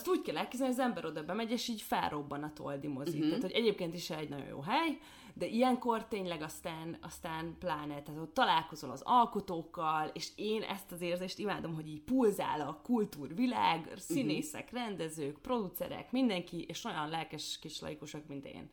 azt úgy kell elképzelni, hogy az ember oda bemegy, és így felrobban a toldi mozi. Uh-huh. Tehát, hogy egyébként is egy nagyon jó hely, de ilyenkor tényleg aztán, aztán pláne, tehát ott találkozol az alkotókkal, és én ezt az érzést imádom, hogy így pulzál a kultúrvilág, színészek, uh-huh. rendezők, producerek, mindenki, és olyan lelkes kis laikusok, mint én.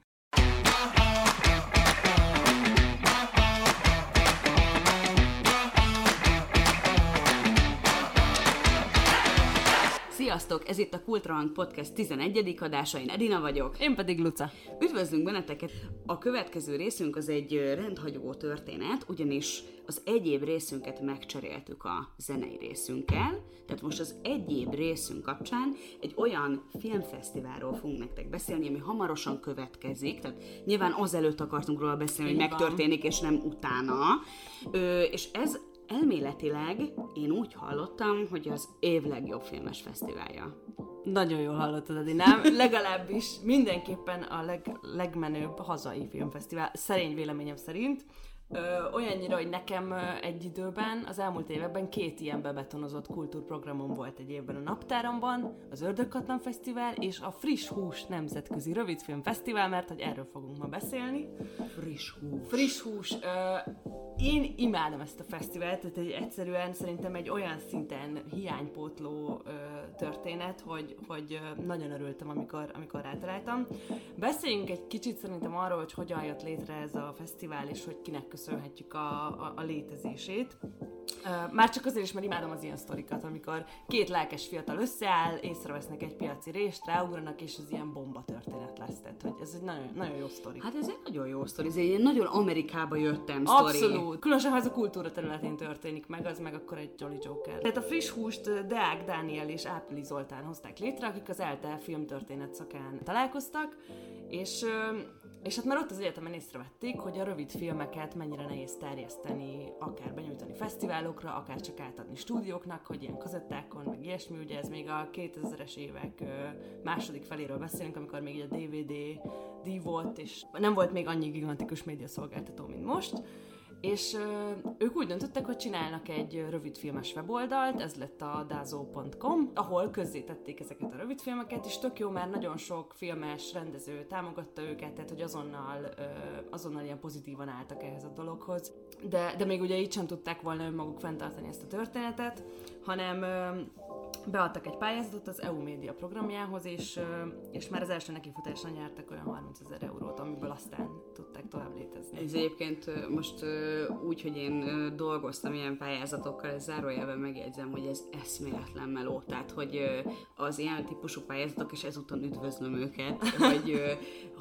Sziasztok! Ez itt a Kultrahang Podcast 11. adása, én Edina vagyok. Én pedig Luca. Üdvözlünk benneteket! A következő részünk az egy rendhagyó történet, ugyanis az egyéb részünket megcseréltük a zenei részünkkel, tehát most az egyéb részünk kapcsán egy olyan filmfesztiválról fogunk nektek beszélni, ami hamarosan következik, tehát nyilván azelőtt akartunk róla beszélni, hogy megtörténik, és nem utána. Ö, és ez elméletileg én úgy hallottam, hogy az év legjobb filmes fesztiválja. Nagyon jól hallottad, Adi, nem? Legalábbis mindenképpen a leg, legmenőbb hazai filmfesztivál, szerény véleményem szerint. Ö, olyannyira, hogy nekem egy időben, az elmúlt években két ilyen bebetonozott kultúrprogramom volt egy évben a Naptáramban, az Ördögkatlan Fesztivál és a Friss Hús Nemzetközi Rövidfilm Fesztivál, mert hogy erről fogunk ma beszélni. Friss hús. Friss hús. Ö, én imádom ezt a fesztivált, tehát egy egyszerűen szerintem egy olyan szinten hiánypótló ö, történet, hogy, hogy nagyon örültem, amikor, amikor rátaláltam. Beszéljünk egy kicsit szerintem arról, hogy hogyan jött létre ez a fesztivál, és hogy kinek köszönhetjük a, a, a létezését. Már csak azért is, mert imádom az ilyen sztorikat, amikor két lelkes fiatal összeáll, észrevesznek egy piaci részt, ráugranak, és az ilyen bomba történet lesz. Tehát, hogy ez egy nagyon, nagyon jó sztori. Hát ez egy nagyon jó sztori, ez egy nagyon Amerikába jöttem sztori. Abszolút. Különösen, ha ez a kultúra területén történik meg, az meg akkor egy Jolly Joker. Tehát a friss húst Deák Dániel és Ápili Zoltán hozták létre, akik az ELTE filmtörténet szakán találkoztak, és, és hát már ott az egyetemen észrevették, hogy a rövid filmeket mennyire nehéz terjeszteni, akár benyújtani fesztiválokra, akár csak átadni stúdióknak, hogy ilyen kazettákon, meg ilyesmi, ugye ez még a 2000-es évek második feléről beszélünk, amikor még a DVD díj volt, és nem volt még annyi gigantikus médiaszolgáltató, mint most, és ők úgy döntöttek, hogy csinálnak egy rövidfilmes weboldalt, ez lett a dazo.com, ahol közzétették ezeket a rövidfilmeket, és tök jó, mert nagyon sok filmes rendező támogatta őket, tehát hogy azonnal, ö, azonnal ilyen pozitívan álltak ehhez a dologhoz. De, de még ugye így sem tudták volna önmaguk fenntartani ezt a történetet, hanem beadtak egy pályázatot az EU média programjához, és, és már az első nekifutásra nyertek olyan 30 ezer eurót, amiből aztán tudták tovább létezni. Ez egyébként most úgy, hogy én dolgoztam ilyen pályázatokkal, ez zárójelben megjegyzem, hogy ez eszméletlen meló, tehát hogy az ilyen típusú pályázatok, és ezúton üdvözlöm őket, hogy,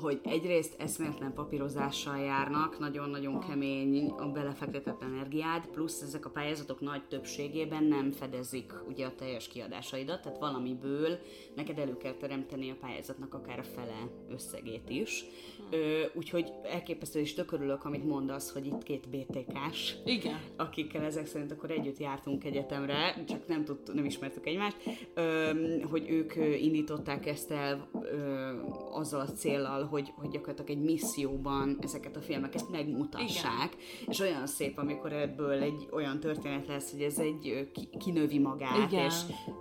hogy egyrészt eszméletlen papírozással járnak, nagyon-nagyon kemény a belefektetett energiád, plusz ezek a pályázatok nagy többségében nem fedezik ugye a teljes kiadásaidat, tehát valamiből neked elő kell teremteni a pályázatnak akár a fele összegét is. Ö, úgyhogy elképesztő is tök örülök, amit mondasz, hogy itt két BTK-s, Igen. akikkel ezek szerint akkor együtt jártunk egyetemre, csak nem, tud, nem ismertük egymást, ö, hogy ők indították ezt el ö, azzal a célral, hogy, hogy gyakorlatilag egy misszióban ezeket a filmeket megmutassák, Igen. és olyan szép, amikor ebből egy olyan történet lesz, hogy ez egy kinövi magát, Igen. és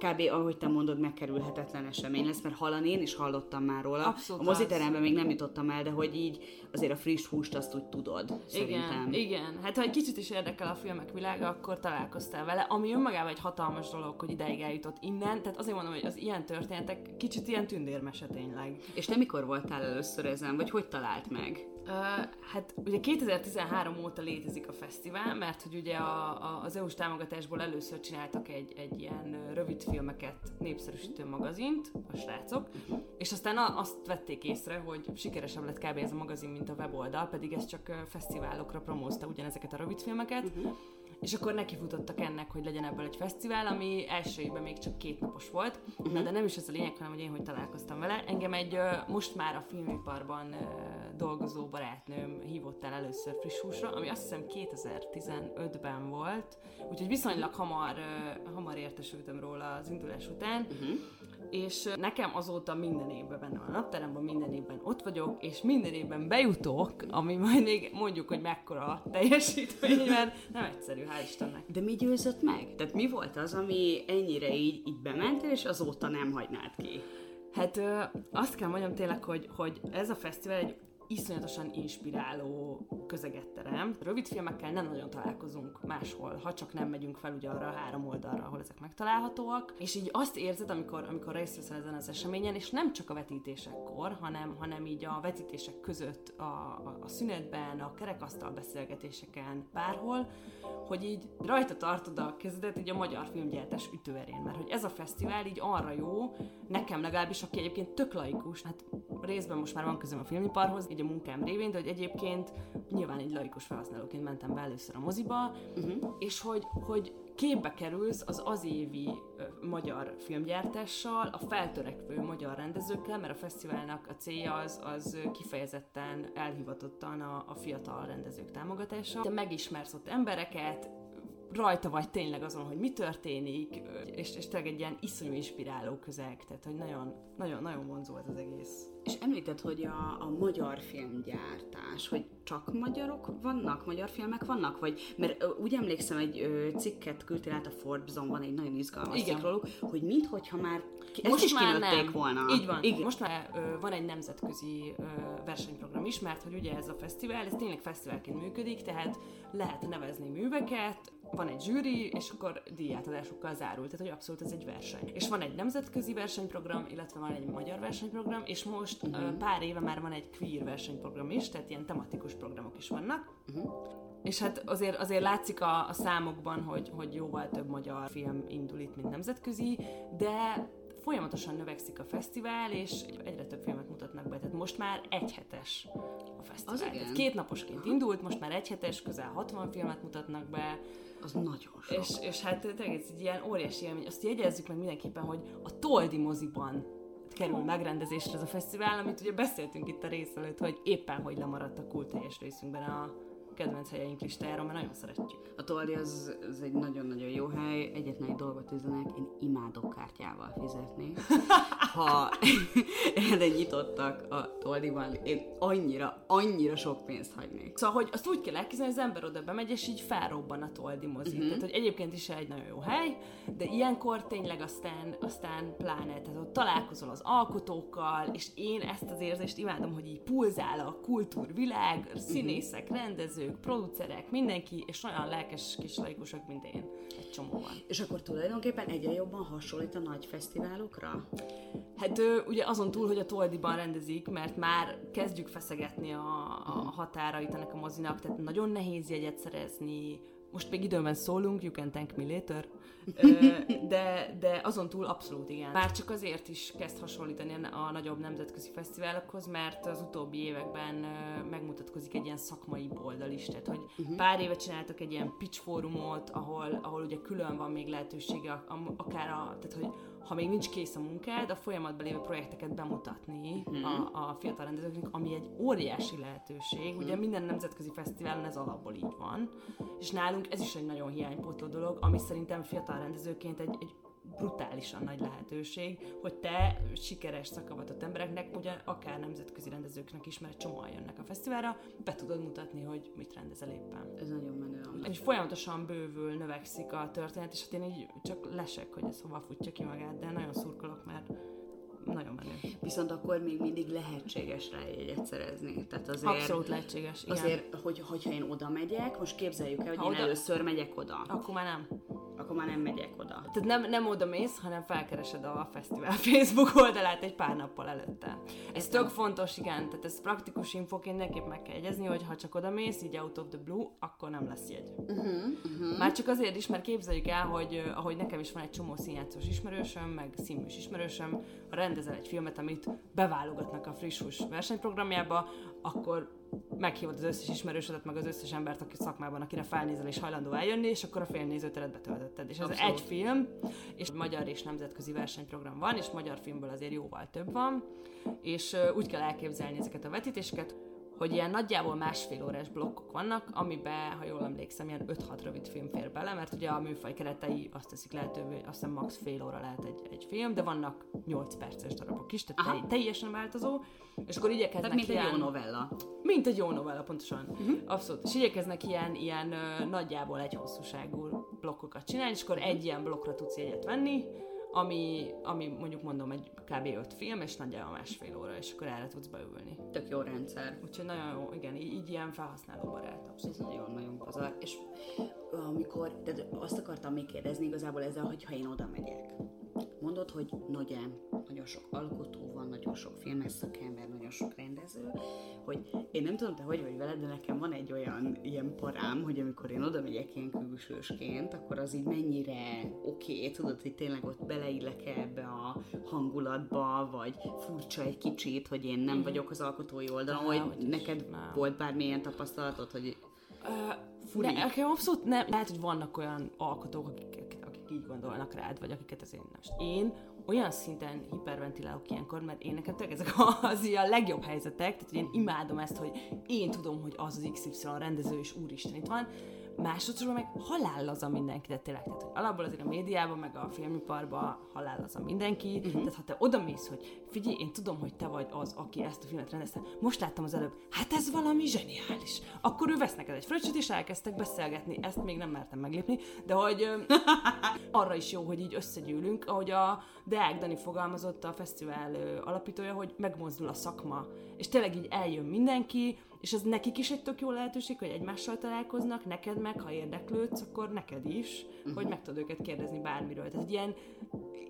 kb. ahogy te mondod, megkerülhetetlen esemény lesz, mert hallani én is hallottam már róla. Abszolút a moziteremben még nem jutottam el, de hogy így azért a friss húst azt úgy tudod, szerintem. Igen, igen. Hát ha egy kicsit is érdekel a filmek világa, akkor találkoztál vele, ami önmagában egy hatalmas dolog, hogy ideig eljutott innen, tehát azért mondom, hogy az ilyen történetek kicsit ilyen tündérmese tényleg. És te mikor voltál először ezen, vagy hogy talált meg? Uh, hát ugye 2013 óta létezik a fesztivál, mert hogy ugye a, a, az EU-s támogatásból először csináltak egy, egy ilyen rövid filmeket népszerűsítő magazint, a srácok, és aztán azt vették észre, hogy sikeresebb lett kb. ez a magazin, mint a weboldal, pedig ez csak fesztiválokra promózta ugyanezeket a rövidfilmeket, uh-huh. És akkor nekifutottak ennek, hogy legyen ebből egy fesztivál, ami első évben még csak két napos volt. Uh-huh. Na, de nem is ez a lényeg, hanem hogy én hogy találkoztam vele. Engem egy most már a filmiparban dolgozó barátnőm hívott el először friss húsra, ami azt hiszem 2015-ben volt, úgyhogy viszonylag hamar, hamar értesültem róla az indulás után. Uh-huh. És nekem azóta minden évben benne van a napteremben, minden évben ott vagyok, és minden évben bejutok, ami majd még mondjuk, hogy mekkora teljesítmény, mert nem egyszerű, hál' Istennek. De mi győzött meg? Tehát mi volt az, ami ennyire így, így bementél, és azóta nem hagynád ki? Hát ö, azt kell mondjam tényleg, hogy, hogy ez a fesztivál egy iszonyatosan inspiráló közeget terem. Rövid filmekkel nem nagyon találkozunk máshol, ha csak nem megyünk fel ugye arra a három oldalra, ahol ezek megtalálhatóak. És így azt érzed, amikor, amikor részt veszel ezen az eseményen, és nem csak a vetítésekkor, hanem, hanem így a vetítések között, a, a, a szünetben, a kerekasztal beszélgetéseken, bárhol, hogy így rajta tartod a kezedet így a magyar filmgyártás ütőerén, mert hogy ez a fesztivál így arra jó, nekem legalábbis, aki egyébként tök laikus, hát részben most már van közöm a filmiparhoz, így a munkám révén, de hogy egyébként nyilván egy laikus felhasználóként mentem be először a moziba, uh-huh. és hogy, hogy képbe kerülsz az az évi ö, magyar filmgyártással, a feltörekvő magyar rendezőkkel, mert a fesztiválnak a célja az, az kifejezetten elhivatottan a, a fiatal rendezők támogatása. Te megismersz ott embereket, rajta vagy tényleg azon, hogy mi történik, és, és tényleg egy ilyen iszonyú inspiráló közeg, tehát hogy nagyon, nagyon, nagyon vonzó ez az egész. És említed, hogy a, a magyar filmgyártás, hogy csak magyarok vannak, magyar filmek vannak? Vagy, mert úgy emlékszem, egy ö, cikket küldtél át a Forbes-on, van egy nagyon izgalmas Igen. róluk, hogy minthogyha már ezt Most is már kinőtték nem. volna. Így van. Igen. Most már ö, van egy nemzetközi ö, versenyprogram is, mert hogy ugye ez a fesztivál, ez tényleg fesztiválként működik, tehát lehet nevezni műveket, van egy zsűri, és akkor díjátadásokkal zárul, tehát hogy abszolút ez egy verseny. És van egy nemzetközi versenyprogram, illetve van egy magyar versenyprogram, és most uh-huh. ö, pár éve már van egy queer versenyprogram is, tehát ilyen tematikus programok is vannak. Uh-huh. És hát azért, azért látszik a, a számokban, hogy, hogy jóval több magyar film indul itt, mint nemzetközi, de folyamatosan növekszik a fesztivál, és egyre több filmet mutatnak be. Tehát most már egyhetes a fesztivál. Az igen. Két naposként indult, most már egyhetes, közel 60 filmet mutatnak be, Az nagyon sok. és, és hát ez egy ilyen óriási élmény. Azt jegyezzük meg mindenképpen, hogy a Toldi moziban kerül megrendezésre ez a fesztivál, amit ugye beszéltünk itt a rész előtt, hogy éppen hogy lemaradt a kulteljes részünkben a kedvenc helyeink listájáról, mert nagyon szeretjük. A Toldi az, az egy nagyon-nagyon jó hely. Egyetlen egy dolgot üzenek, én imádok kártyával fizetni. Ha erre nyitottak a Toldiban, én annyira, annyira sok pénzt hagynék. Szóval, hogy azt úgy kell elképzelni, hogy az ember oda bemegy, és így felrobban a Toldi mozi. Uh-huh. Tehát, hogy egyébként is egy nagyon jó hely, de ilyenkor tényleg aztán, aztán pláne, tehát ott találkozol az alkotókkal, és én ezt az érzést imádom, hogy így pulzál a kultúrvilág, színészek, rendezők, producerek, mindenki, és olyan lelkes kis laikusok, mint én. Egy csomó van. És akkor tulajdonképpen egyre jobban hasonlít a nagy fesztiválokra? Hát ö, ugye azon túl, hogy a Toldiban rendezik, mert már kezdjük feszegetni a, a határait ennek a mozinak, tehát nagyon nehéz jegyet szerezni, most még időben szólunk, you can thank me later, de, de azon túl abszolút igen. Már csak azért is kezd hasonlítani a nagyobb nemzetközi fesztiválokhoz, mert az utóbbi években megmutatkozik egy ilyen szakmai oldal is, tehát hogy uh-huh. pár éve csináltak egy ilyen pitch fórumot, ahol, ahol ugye külön van még lehetősége, akár a, tehát hogy ha még nincs kész a munkád, a folyamatban lévő projekteket bemutatni uh-huh. a, a fiatal rendezőknek, ami egy óriási lehetőség. Uh-huh. Ugye minden nemzetközi fesztiválon ez alapból így van, és nálunk ez is egy nagyon hiánypótló dolog, ami szerintem fiatal rendezőként egy, egy brutálisan nagy lehetőség, hogy te sikeres szakavatott embereknek, ugye akár nemzetközi rendezőknek is, mert csomóan jönnek a fesztiválra, be tudod mutatni, hogy mit rendezel éppen. Ez nagyon menő. És folyamatosan bővül, növekszik a történet, és hát én így csak lesek, hogy ez hova futja ki magát, de nagyon szurkolok, mert nagyon menő. Viszont akkor még mindig lehetséges rá jegyet szerezni. Tehát azért, Abszolút lehetséges, igen. azért hogy, hogyha én oda megyek, most képzeljük el, hogy Ha én oda- először megyek oda, Akkor már nem. Akkor már nem megyek oda. Tehát nem, nem oda mész, hanem felkeresed a fesztivál Facebook oldalát egy pár nappal előtte. Ez tök fontos, igen, tehát ez praktikus infóként mindenképp meg kell jegyezni, hogy ha csak oda mész, így out of the blue, akkor nem lesz jegy. Uh-huh, uh-huh. Már csak azért is, mert képzeljük el, hogy ahogy nekem is van egy csomó színjátszós ismerősöm, meg színműs ismerősöm, ha rendezel egy filmet, amit beválogatnak a friss hús versenyprogramjába, akkor meghívod az összes ismerősödet, meg az összes embert, aki szakmában, akire felnézel és hajlandó eljönni, és akkor a fél nézőteret betöltötted. És ez Abszolút. egy film, és magyar és nemzetközi versenyprogram van, és magyar filmből azért jóval több van, és úgy kell elképzelni ezeket a vetítéseket, hogy ilyen nagyjából másfél órás blokkok vannak, amiben, ha jól emlékszem, ilyen 5-6 rövid film fér bele, mert ugye a műfaj keretei azt teszik lehetővé, azt hiszem max. fél óra lehet egy, egy film, de vannak 8 perces darabok is, tehát Aha. teljesen változó, és akkor igyekeznek Tehát mint ilyen, egy jó novella. Mint egy jó novella, pontosan. Uh-huh. Abszolút. És igyekeznek ilyen, ilyen ö, nagyjából egy hosszúságú blokkokat csinálni, és akkor egy ilyen blokkra tudsz jegyet venni, ami, ami mondjuk mondom egy kb. 5 film, és nagyjából másfél óra, és akkor erre tudsz beülni. Tök jó rendszer. Úgyhogy nagyon jó, igen, így, így ilyen felhasználó barát. Ez nagyon-nagyon pazar. És amikor, tehát azt akartam még kérdezni igazából ezzel, hogyha én oda megyek. Mondod, hogy nagyon, nagyon sok alkotó van, nagyon sok filmes szakember, nagyon sok rendező, hogy én nem tudom, te hogy vagy veled, de nekem van egy olyan ilyen parám, hogy amikor én oda megyek ilyen külsősként, akkor az így mennyire oké, okay, tudod, hogy tényleg ott beleillek ebbe a hangulatba, vagy furcsa egy kicsit, hogy én nem mm-hmm. vagyok az alkotói oldalon, hogy, hogy neked nem. volt bármilyen tapasztalatod, hogy uh, furi? Ne, nekem abszolút nem. Lehet, hogy vannak olyan alkotók, akik, akik így gondolnak rád, vagy akiket azért nem. Én olyan szinten hiperventilálok ilyenkor, mert én nekem tényleg ezek az ilyen legjobb helyzetek, tehát én imádom ezt, hogy én tudom, hogy az az XY rendező, és úristen itt van, másodszorban meg halál az a mindenki, de tényleg, tehát hogy alapból azért a médiában, meg a filmiparban halál az a mindenki, uh-huh. tehát ha te oda mész, hogy figyelj, én tudom, hogy te vagy az, aki ezt a filmet rendezte, most láttam az előbb, hát ez valami zseniális. Akkor ő vesz neked egy fröccsöt, és elkezdtek beszélgetni, ezt még nem mertem meglépni, de hogy arra is jó, hogy így összegyűlünk, ahogy a Deák Dani fogalmazott a fesztivál alapítója, hogy megmozdul a szakma, és tényleg így eljön mindenki, és ez nekik is egy tök jó lehetőség, hogy egymással találkoznak, neked meg, ha érdeklődsz, akkor neked is, uh-huh. hogy meg tudod őket kérdezni bármiről. Tehát ilyen,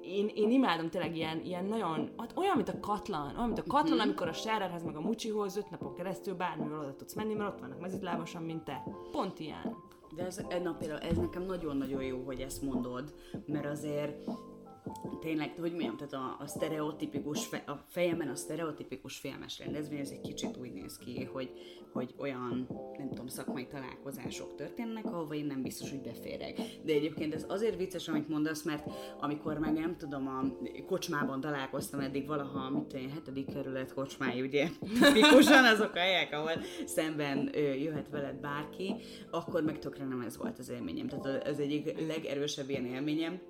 én, én imádom tényleg ilyen, ilyen nagyon, hát olyan, mint a katlan, olyan, mint a katlan, uh-huh. amikor a Scherrerhez meg a Mucsihoz öt napon keresztül bármiről oda tudsz menni, mert ott vannak mezitlábasan, mint te. Pont ilyen. De ez, na, például ez nekem nagyon-nagyon jó, hogy ezt mondod, mert azért tényleg, hogy mondjam, tehát a, a sztereotipikus, fe, a fejemben a sztereotipikus filmes rendezvény, ez egy kicsit úgy néz ki, hogy, hogy olyan, nem tudom, szakmai találkozások történnek, ahova én nem biztos, hogy beférek. De egyébként ez azért vicces, amit mondasz, mert amikor meg nem tudom, a kocsmában találkoztam eddig valaha, mit tudom, hetedik kerület kocsmái, ugye, tipikusan azok a helyek, ahol szemben jöhet veled bárki, akkor meg tökre nem ez volt az élményem. Tehát az egyik legerősebb ilyen élményem,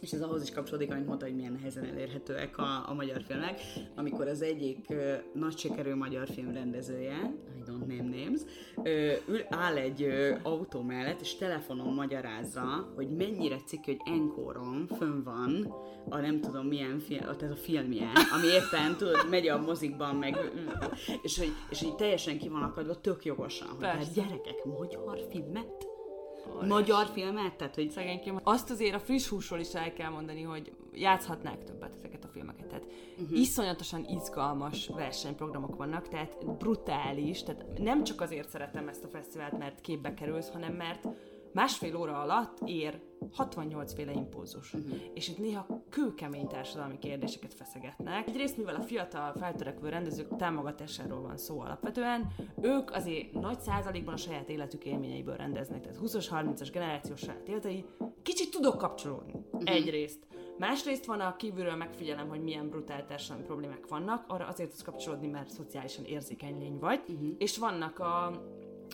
és ez ahhoz is kapcsolódik, amit mondta, hogy milyen nehezen elérhetőek a, a magyar filmek, amikor az egyik uh, nagy sikerű magyar film rendezője, I don't name names, uh, ül, áll egy uh, autó mellett, és telefonon magyarázza, hogy mennyire cikk, hogy Enkoron fönn van a nem tudom milyen film, tehát a filmje, ami éppen tudod, megy a mozikban, meg, és hogy, és hogy teljesen ki van akadva, tök jogosan, hogy hát gyerekek, magyar filmet magyar filmet? Tehát, hogy... Szegénykém. Azt azért a friss húsról is el kell mondani, hogy játszhatnák többet ezeket a filmeket. Tehát uh-huh. iszonyatosan izgalmas versenyprogramok vannak, tehát brutális, tehát nem csak azért szeretem ezt a fesztivált, mert képbe kerülsz, hanem mert másfél óra alatt ér 68 féle impulzus. Uh-huh. És itt néha kőkemény társadalmi kérdéseket feszegetnek. Egyrészt, mivel a fiatal feltörekvő rendezők támogatásáról van szó alapvetően, ők azért nagy százalékban a saját életük élményeiből rendeznek. Tehát 20-as, 30-as generációs saját életei. Kicsit tudok kapcsolódni. Uh-huh. Egyrészt. Másrészt van a kívülről megfigyelem, hogy milyen brutál társadalmi problémák vannak, arra azért tudsz kapcsolódni, mert szociálisan érzékeny lény vagy, uh-huh. és vannak a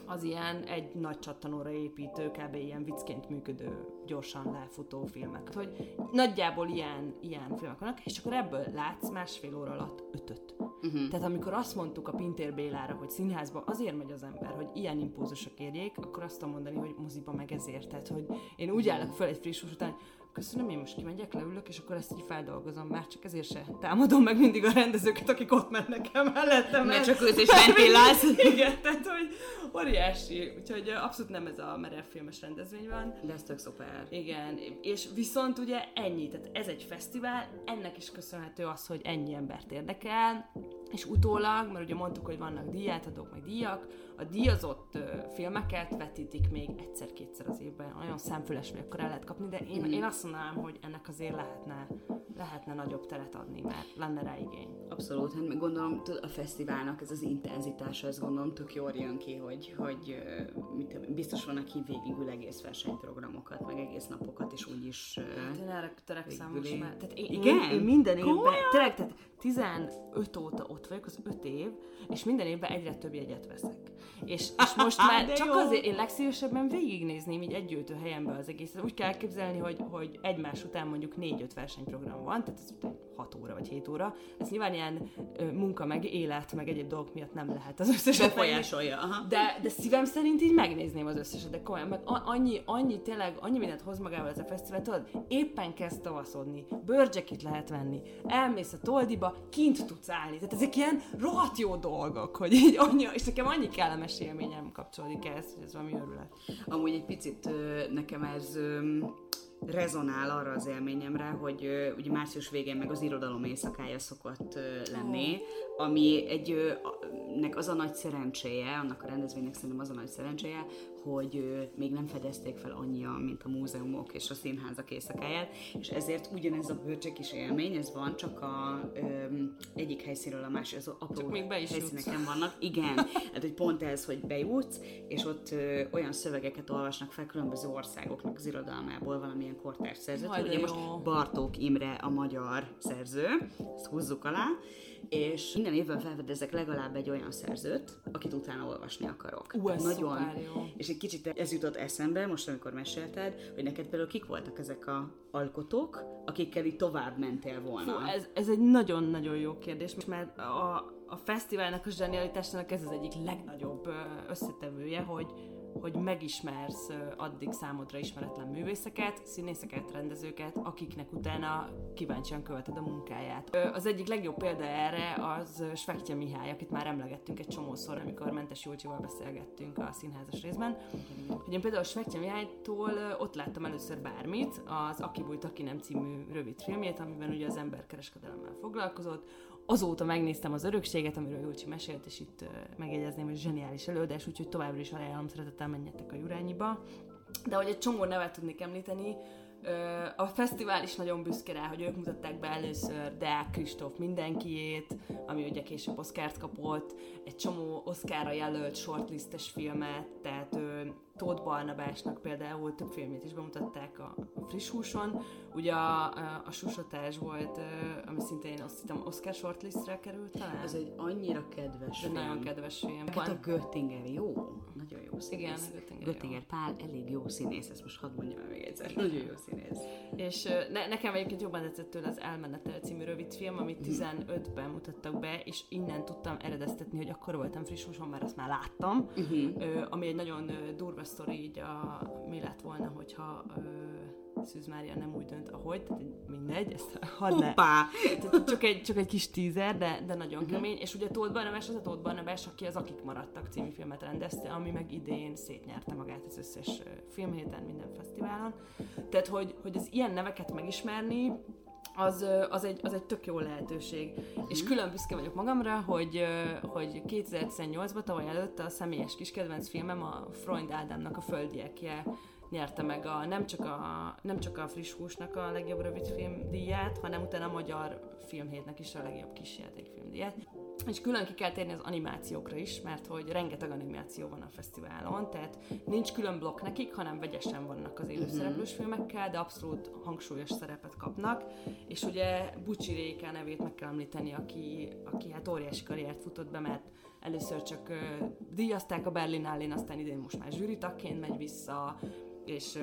az ilyen egy nagy csattanóra építő, kb. ilyen viccként működő, gyorsan lefutó filmek. Hogy nagyjából ilyen, ilyen filmek vannak, és akkor ebből látsz másfél óra alatt ötöt. Uh-huh. Tehát amikor azt mondtuk a Pintér Bélára, hogy színházba azért megy az ember, hogy ilyen impulzusok érjék, akkor azt tudom mondani, hogy moziba meg ezért. Tehát, hogy én úgy állok föl egy friss után, köszönöm, én most kimegyek, leülök, és akkor ezt így feldolgozom, már csak ezért se támadom meg mindig a rendezőket, akik ott mennek el mellettem. Mert csak őt is ventilálsz. Igen, tehát hogy óriási, úgyhogy abszolút nem ez a merev filmes rendezvény van. De ez tök szuper. Igen, és viszont ugye ennyi, tehát ez egy fesztivál, ennek is köszönhető az, hogy ennyi embert érdekel, és utólag, mert ugye mondtuk, hogy vannak díjátadók, meg díjak, a díjazott filmeket vetítik még egyszer-kétszer az évben. Olyan szemfüles akkor el lehet kapni, de én, én azt mondanám, hogy ennek azért lehetne, lehetne nagyobb teret adni, mert lenne rá igény. Abszolút, hát gondolom a fesztiválnak ez az intenzitása, ez gondolom tök jól jön ki, hogy, hogy mit, biztos van, aki végigül egész versenyprogramokat, meg egész napokat, és úgyis Hát én erre törekszem most már. Tehát én, Igen? Én, én minden évben, tényleg, tehát 15 óta ott vagyok, az 5 év, és minden évben egyre több jegyet veszek. És, és most már csak jó. azért én legszívesebben végignézném így egy helyembe az egészet. Úgy kell elképzelni, hogy, hogy egymás után mondjuk 4-5 versenyprogram van, tehát ez 6 óra vagy 7 óra. Ez nyilván ilyen ö, munka, meg élet, meg egyéb dolgok miatt nem lehet az összeset Befolyásolja, aha. De, de szívem szerint így megnézném az összeset, de komolyan, meg annyi, annyi tényleg, annyi mindent hoz magával ez a fesztivál, tudod, éppen kezd tavaszodni, bőrcsekit lehet venni, elmész a toldiba, kint tudsz állni. Tehát ezek ilyen rohadt jó dolgok, hogy így annyi, és nekem annyi kellemes élményem kapcsolódik ehhez, hogy ez valami örület. Amúgy egy picit nekem ez rezonál arra az élményemre, hogy uh, ugye március végén meg az irodalom éjszakája szokott uh, lenni, ami egy uh, nek az a nagy szerencséje, annak a rendezvénynek szerintem az a nagy szerencséje, hogy még nem fedezték fel annyian, mint a múzeumok és a színházak éjszakáját, és ezért ugyanez a bőcsek is élmény, ez van, csak a um, egyik helyszínről a másik, az apró csak még be is helyszíneken jutsz. vannak. Igen, hát hogy pont ez, hogy bejutsz, és ott uh, olyan szövegeket olvasnak fel különböző országoknak az irodalmából, valamilyen kortárs szerzőt. Ugye most Bartók Imre a magyar szerző, ezt húzzuk alá, és minden évben felfedezek legalább egy olyan szerzőt, akit utána olvasni akarok. Ú, ez Nagyon. És egy kicsit ez jutott eszembe, most amikor mesélted, hogy neked például kik voltak ezek a alkotók, akikkel itt tovább mentél volna. Fú, ez, ez egy nagyon-nagyon jó kérdés, mert a, a fesztiválnak a zsenialitásának ez az egyik legnagyobb összetevője, hogy hogy megismersz addig számodra ismeretlen művészeket, színészeket, rendezőket, akiknek utána kíváncsian követed a munkáját. Az egyik legjobb példa erre az Svekje Mihály, akit már emlegettünk egy csomószor, amikor Mentes Julcsival beszélgettünk a színházas részben. Hogy én például Svekje Mihálytól ott láttam először bármit, az Aki bújt, aki nem című rövid filmjét, amiben ugye az emberkereskedelemmel foglalkozott, azóta megnéztem az örökséget, amiről Julcsi mesélt, és itt megjegyezném, hogy zseniális előadás, úgyhogy továbbra is ajánlom szeretettel menjetek a Jurányiba. De hogy egy csomó nevet tudnék említeni, a fesztivál is nagyon büszke rá, hogy ők mutatták be először Deák Kristóf mindenkiét, ami ugye később Oscárt kapott, egy csomó Oscarra jelölt shortlistes filmet, tehát Tóth Barnabásnak például több filmét is bemutatták a, friss húson. Ugye a, a, a susotás volt, ami szintén azt hiszem Oscar shortlistre került talán. Ez egy annyira kedves film. Nagyon kedves film. Hát a Göttinger jó, nagyon jó színész. Igen, Göttinger, Göttinger jó. Pál elég jó színész, ezt most hadd mondjam el még egyszer. Nagyon jó színész. És ne, nekem egyébként jobban tetszett tőle az Elmenetel című rövid film, amit 15-ben mutattak be, és innen tudtam eredeztetni, hogy akkor voltam friss húson, mert azt már láttam, uh-huh. ami egy nagyon durva sztori így a, mi lett volna, hogyha ö, Szűz Mária nem úgy dönt, ahogy, tehát mindegy, ezt hadd ne. Tehát csak egy, csak egy kis tízer, de, de nagyon uh-huh. kemény. És ugye Tóth Barnabás az a Tóth Barnabás, aki az Akik maradtak című filmet rendezte, ami meg idén szétnyerte magát az összes filmhéten, minden fesztiválon. Tehát, hogy, hogy az ilyen neveket megismerni, az, az, egy, az egy tök jó lehetőség. És külön büszke vagyok magamra, hogy, hogy 2018-ban, tavaly előtt a személyes kis kedvenc filmem a Freund Ádámnak a Földiekje nyerte meg a, nem, csak a, nem csak a friss húsnak a legjobb rövidfilm díját, hanem utána a magyar filmhétnek is a legjobb kisjátékfilm díját. És külön ki kell térni az animációkra is, mert hogy rengeteg animáció van a fesztiválon, tehát nincs külön blokk nekik, hanem vegyesen vannak az élőszereplős mhm. filmekkel, de abszolút hangsúlyos szerepet kapnak. És ugye Bucsi Réka nevét meg kell említeni, aki, aki hát óriási karriert futott be, mert először csak uh, díjazták a Berlinálén, aztán idén most már zsűritakként megy vissza, és,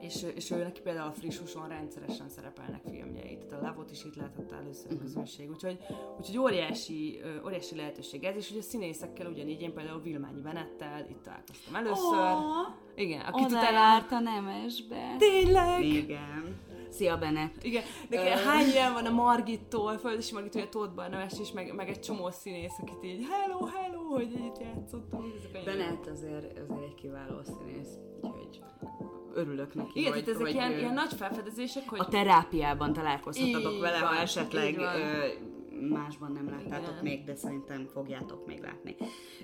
és, és ő neki például a friss húson rendszeresen szerepelnek filmjei, tehát a Lavot is itt láthatta először a mhm. közönség, úgyhogy, úgyhogy óriási, óriási lehetőség ez, és ugye a színészekkel ugyanígy én például Vilmányi Benettel itt találkoztam először. Oh, Igen, akit utána... járt a nemesbe. Tényleg? Igen. Szia, Bennett! Igen, de uh... hány ilyen van a Margittól, Földesi Margit, ugye Tóth Barnabás is, meg, meg egy csomó színész, akit így hello, hello, hogy itt játszottam. Bennett azért, azért egy kiváló színész, úgyhogy örülök neki. Igen, hogy, ezek ilyen, ilyen nagy felfedezések, hogy... A terápiában találkozhatatok vele, van, ha esetleg másban nem láttátok Igen. még, de szerintem fogjátok még látni.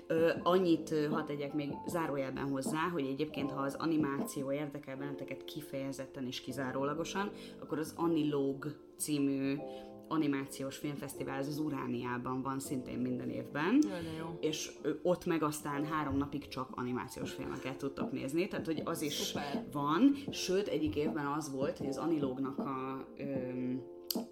Ö, annyit hadd tegyek még zárójelben hozzá, hogy egyébként ha az animáció érdekel benneteket kifejezetten és kizárólagosan, akkor az Anilóg című animációs filmfesztivál, ez az Urániában van szintén minden évben. Jó. És ott meg aztán három napig csak animációs filmeket tudtok nézni, tehát hogy az is Szuper. van. Sőt, egyik évben az volt, hogy az Anilógnak a öm,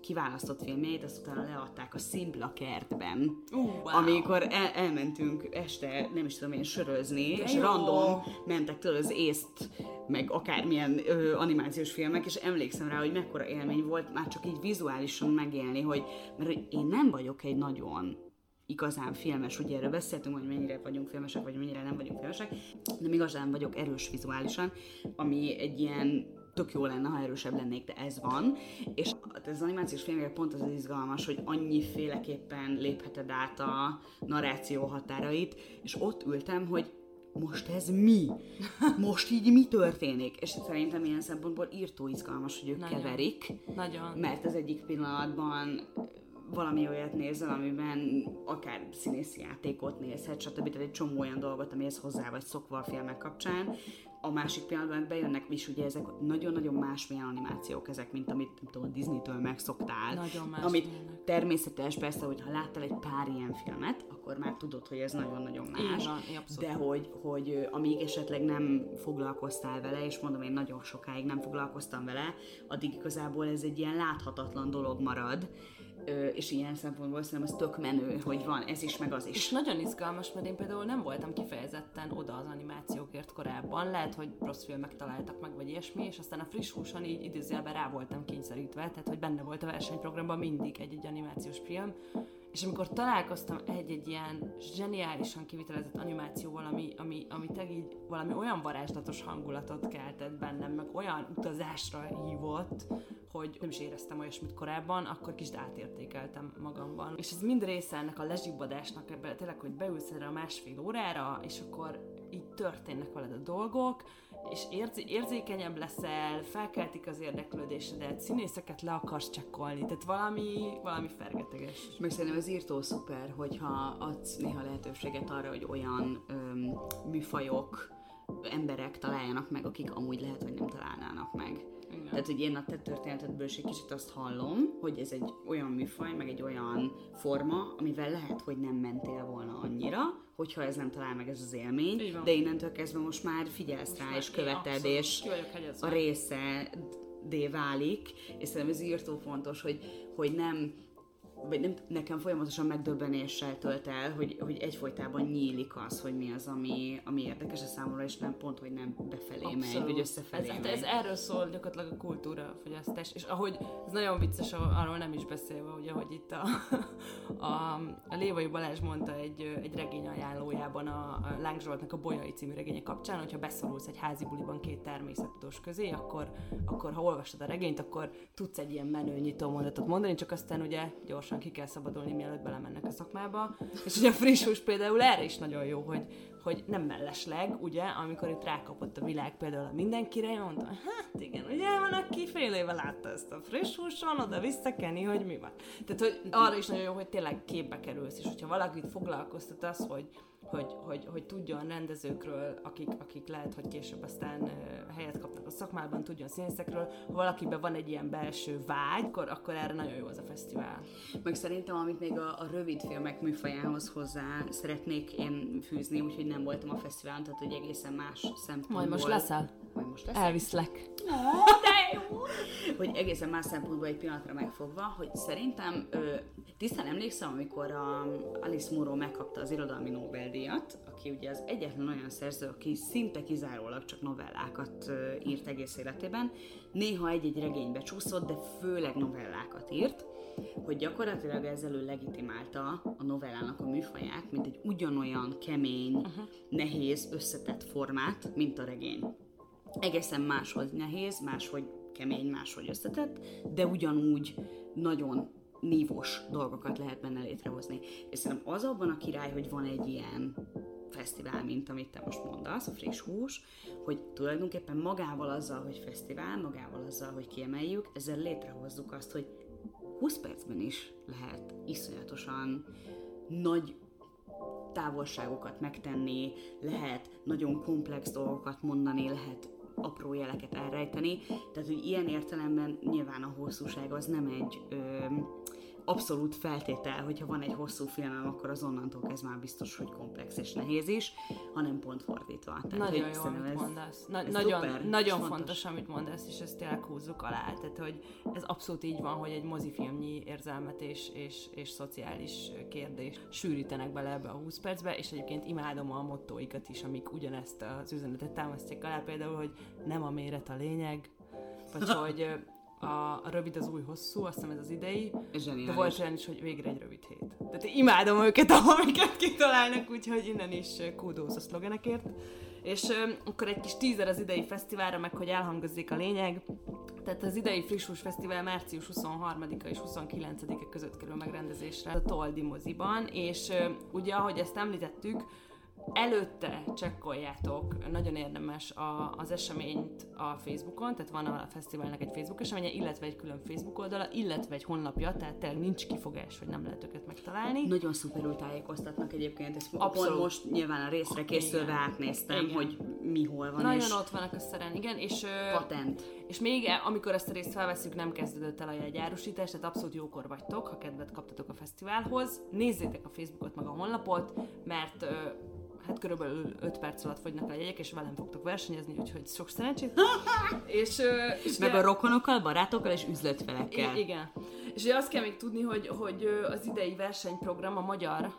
kiválasztott filmjeit, azt utána leadták a Szimpla kertben, Uh, wow. amikor el, elmentünk este, nem is tudom én, sörözni, De és jó. random mentek tőle az észt, meg akármilyen ö, animációs filmek, és emlékszem rá, hogy mekkora élmény volt már csak így vizuálisan megélni, hogy, mert hogy én nem vagyok egy nagyon igazán filmes, ugye erről beszéltünk, hogy mennyire vagyunk filmesek, vagy mennyire nem vagyunk filmesek, de igazán vagyok erős vizuálisan, ami egy ilyen tök jó lenne, ha erősebb lennék, de ez van. És az animációs filmeknek pont az az izgalmas, hogy annyiféleképpen lépheted át a narráció határait, és ott ültem, hogy most ez mi? Most így mi történik? És szerintem ilyen szempontból írtó izgalmas, hogy ők Nagyon. keverik, Nagyon. mert az egyik pillanatban valami olyat nézel, amiben akár színészi játékot nézhet, stb. Tehát egy csomó olyan dolgot, amihez hozzá vagy szokva a filmek kapcsán. A másik pillanatban bejönnek, és ugye ezek nagyon-nagyon másmilyen animációk ezek, mint amit nem tudom, a Disney-től megszoktál. Nagyon más Amit milyenek. természetes, persze, hogy ha láttál egy pár ilyen filmet, akkor már tudod, hogy ez nagyon-nagyon más. Abszolút. De hogy, hogy amíg esetleg nem foglalkoztál vele, és mondom, én nagyon sokáig nem foglalkoztam vele, addig igazából ez egy ilyen láthatatlan dolog marad, és ilyen szempontból szerintem az tök menő, hogy van ez is, meg az És is. nagyon izgalmas, mert én például nem voltam kifejezetten oda az animációkért korábban. Lehet, hogy rossz filmek találtak meg, vagy ilyesmi, és aztán a friss húson így idézőjelben rá voltam kényszerítve, tehát hogy benne volt a versenyprogramban mindig egy-egy animációs film. És amikor találkoztam egy-egy ilyen zseniálisan kivitelezett animációval, ami, ami, ami teg így valami olyan varázslatos hangulatot keltett bennem, meg olyan utazásra hívott, hogy nem is éreztem olyasmit korábban, akkor kicsit átértékeltem magamban. És ez mind része ennek a lezsibbadásnak, ebbe tényleg, hogy beülsz erre a másfél órára, és akkor így történnek veled a dolgok, és érzi- érzékenyebb leszel, felkeltik az érdeklődésedet, színészeket le akarsz csekkolni, tehát valami, valami fergeteges. Meg szerintem az írtó szuper, hogyha adsz néha lehetőséget arra, hogy olyan öm, műfajok, emberek találjanak meg, akik amúgy lehet, hogy nem találnának meg. Igen. Tehát, hogy én a te történetedből is egy kicsit azt hallom, hogy ez egy olyan műfaj, meg egy olyan forma, amivel lehet, hogy nem mentél volna annyira, hogyha ez nem talál meg ez az élmény, de innentől kezdve most már figyelsz rá, és követed, és a része dé válik, és szerintem ez írtó fontos, hogy, hogy nem vagy nem, nekem folyamatosan megdöbbenéssel tölt el, hogy, hogy egyfolytában nyílik az, hogy mi az, ami, ami érdekes a számomra, és nem pont, hogy nem befelé megy, vagy összefelé ez, megy. ez, erről szól gyakorlatilag a kultúra fogyasztás, és ahogy ez nagyon vicces, arról nem is beszélve, ugye, hogy itt a, a, a Lévai Balázs mondta egy, egy regény ajánlójában a, a Láng Zsoltnak a Bolyai című regénye kapcsán, hogyha beszorulsz egy házi buliban két természettudós közé, akkor, akkor ha olvastad a regényt, akkor tudsz egy ilyen menő nyitó mondatot mondani, csak aztán ugye gyorsan ki kell szabadulni, mielőtt belemennek a szakmába. És ugye a friss hús például erre is nagyon jó, hogy, hogy nem mellesleg, ugye, amikor itt rákapott a világ például a mindenkire, én mondtam, hát igen, ugye van, aki fél éve látta ezt a friss húson, oda visszakeni, hogy mi van. Tehát, hogy arra is nagyon jó, hogy tényleg képbe kerülsz, és hogyha valakit foglalkoztat az, hogy, hogy, hogy, hogy tudjon rendezőkről, akik, akik lehet, hogy később aztán helyet kapnak a szakmában, tudjon színészekről, ha valakiben van egy ilyen belső vágy, akkor, akkor erre nagyon jó az a fesztivál. Meg szerintem, amit még a, a rövid filmek műfajához hozzá szeretnék én fűzni, úgyhogy nem voltam a fesztiválon, tehát hogy egészen más szempontból. Majd most leszel? Majd most lesz. Elviszlek. Hogy egészen más szempontból egy pillanatra megfogva, hogy szerintem ö, tisztán emlékszem, amikor a Alice Munro megkapta az irodalmi Nobel-díjat, aki ugye az egyetlen olyan szerző, aki szinte kizárólag csak novellákat ö, írt egész életében, néha egy-egy regénybe csúszott, de főleg novellákat írt, hogy gyakorlatilag ezzel ő legitimálta a novellának a műfaját, mint egy ugyanolyan kemény, uh-huh. nehéz, összetett formát, mint a regény egészen máshogy nehéz, máshogy kemény, máshogy összetett, de ugyanúgy nagyon nívós dolgokat lehet benne létrehozni. És szerintem az abban a király, hogy van egy ilyen fesztivál, mint amit te most mondasz, a friss hús, hogy tulajdonképpen magával azzal, hogy fesztivál, magával azzal, hogy kiemeljük, ezzel létrehozzuk azt, hogy 20 percben is lehet iszonyatosan nagy távolságokat megtenni, lehet nagyon komplex dolgokat mondani, lehet apró jeleket elrejteni, tehát hogy ilyen értelemben nyilván a hosszúság az nem egy ö, abszolút feltétel, hogyha van egy hosszú filmem, akkor az onnantól ez már biztos, hogy komplex és nehéz is, hanem pont fordítva. Tehát, nagyon jó, amit ez, mondasz. Na, ez nagyon szuper, nagyon fontos. fontos, amit mondasz, és ezt tényleg húzzuk alá. Tehát, hogy ez abszolút így van, hogy egy mozifilmnyi érzelmet és, és, és szociális kérdés sűrítenek bele ebbe a 20 percbe, és egyébként imádom a mottóikat is, amik ugyanezt az üzenetet támasztják alá, például, hogy nem a méret a lényeg, vagy hogy a, a rövid az új hosszú, azt hiszem ez az idei. Zseniális. De volt olyan is, hogy végre egy rövid hét. Tehát imádom őket, amiket kitalálnak, úgyhogy innen is kódóz a szlogenekért. És ö, akkor egy kis tízer az idei fesztiválra, meg hogy elhangozzék a lényeg. Tehát az idei Frissús Fesztivál március 23-a és 29-e között kerül megrendezésre a Toldi moziban, és ö, ugye, ahogy ezt említettük, előtte csekkoljátok, nagyon érdemes a, az eseményt a Facebookon, tehát van a fesztiválnak egy Facebook eseménye, illetve egy külön Facebook oldala, illetve egy honlapja, tehát tényleg nincs kifogás, hogy nem lehet őket megtalálni. Nagyon szuperül tájékoztatnak egyébként, ezt Abszolút. most nyilván a részre készülve igen. átnéztem, igen. hogy mi hol van. Nagyon és ott vannak a szeren, igen, és... Patent. És még e, amikor ezt a részt felveszünk, nem kezdődött el a jegyárusítás, tehát abszolút jókor vagytok, ha kedvet kaptatok a fesztiválhoz. Nézzétek a Facebookot, meg a honlapot, mert hát körülbelül 5 perc alatt fogynak a jegyek, és velem fogtok versenyezni, úgyhogy sok szerencsét. és, és Meg a rokonokkal, barátokkal és üzletfelekkel. I- igen. És ugye azt kell még tudni, hogy, hogy az idei versenyprogram, a magyar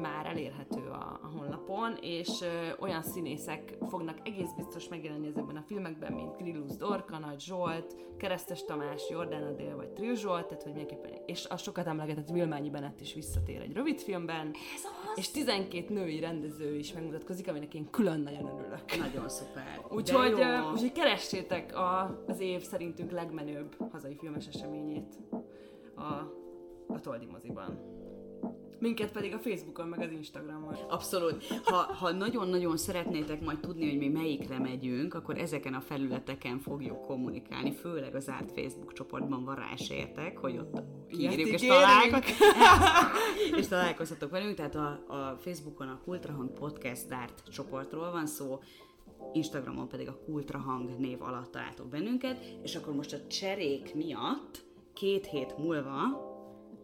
már elérhető a, a honlapon, és olyan színészek fognak egész biztos megjelenni ezekben a filmekben, mint Grillus Dorka, Nagy Zsolt, Keresztes Tamás, Jordán Adél vagy Trill Zsolt, tehát hogy mindenképpen, és a sokat emlegetett Vilmányi Benett is visszatér egy rövid filmben, Ez az. és 12 női rendező is megmutatkozik, aminek én külön nagyon örülök. Nagyon szuper. Úgyhogy, úgyhogy keressétek a, az év szerintünk legmenőbb hazai filmes eseményét a, a Toldi moziban. Minket pedig a Facebookon, meg az Instagramon. Abszolút. Ha, ha nagyon-nagyon szeretnétek majd tudni, hogy mi melyikre megyünk, akkor ezeken a felületeken fogjuk kommunikálni, főleg az árt Facebook csoportban van hogy ott kiírjuk és, találkozunk. és találkozhatok velünk. Tehát a, a Facebookon a Kultrahang Podcast Dárt csoportról van szó, Instagramon pedig a Kultrahang név alatt találtok bennünket, és akkor most a cserék miatt két hét múlva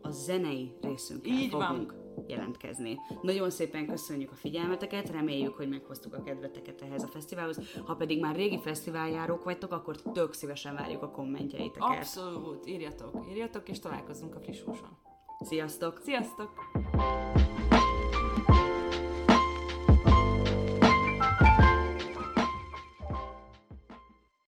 a zenei részünkkel Így fogunk van. jelentkezni. Nagyon szépen köszönjük a figyelmeteket, reméljük, hogy meghoztuk a kedveteket ehhez a fesztiválhoz. Ha pedig már régi fesztiváljárók vagytok, akkor tök szívesen várjuk a kommentjeiteket. Abszolút, írjatok, írjatok, és találkozunk a friss húson. Sziasztok! Sziasztok!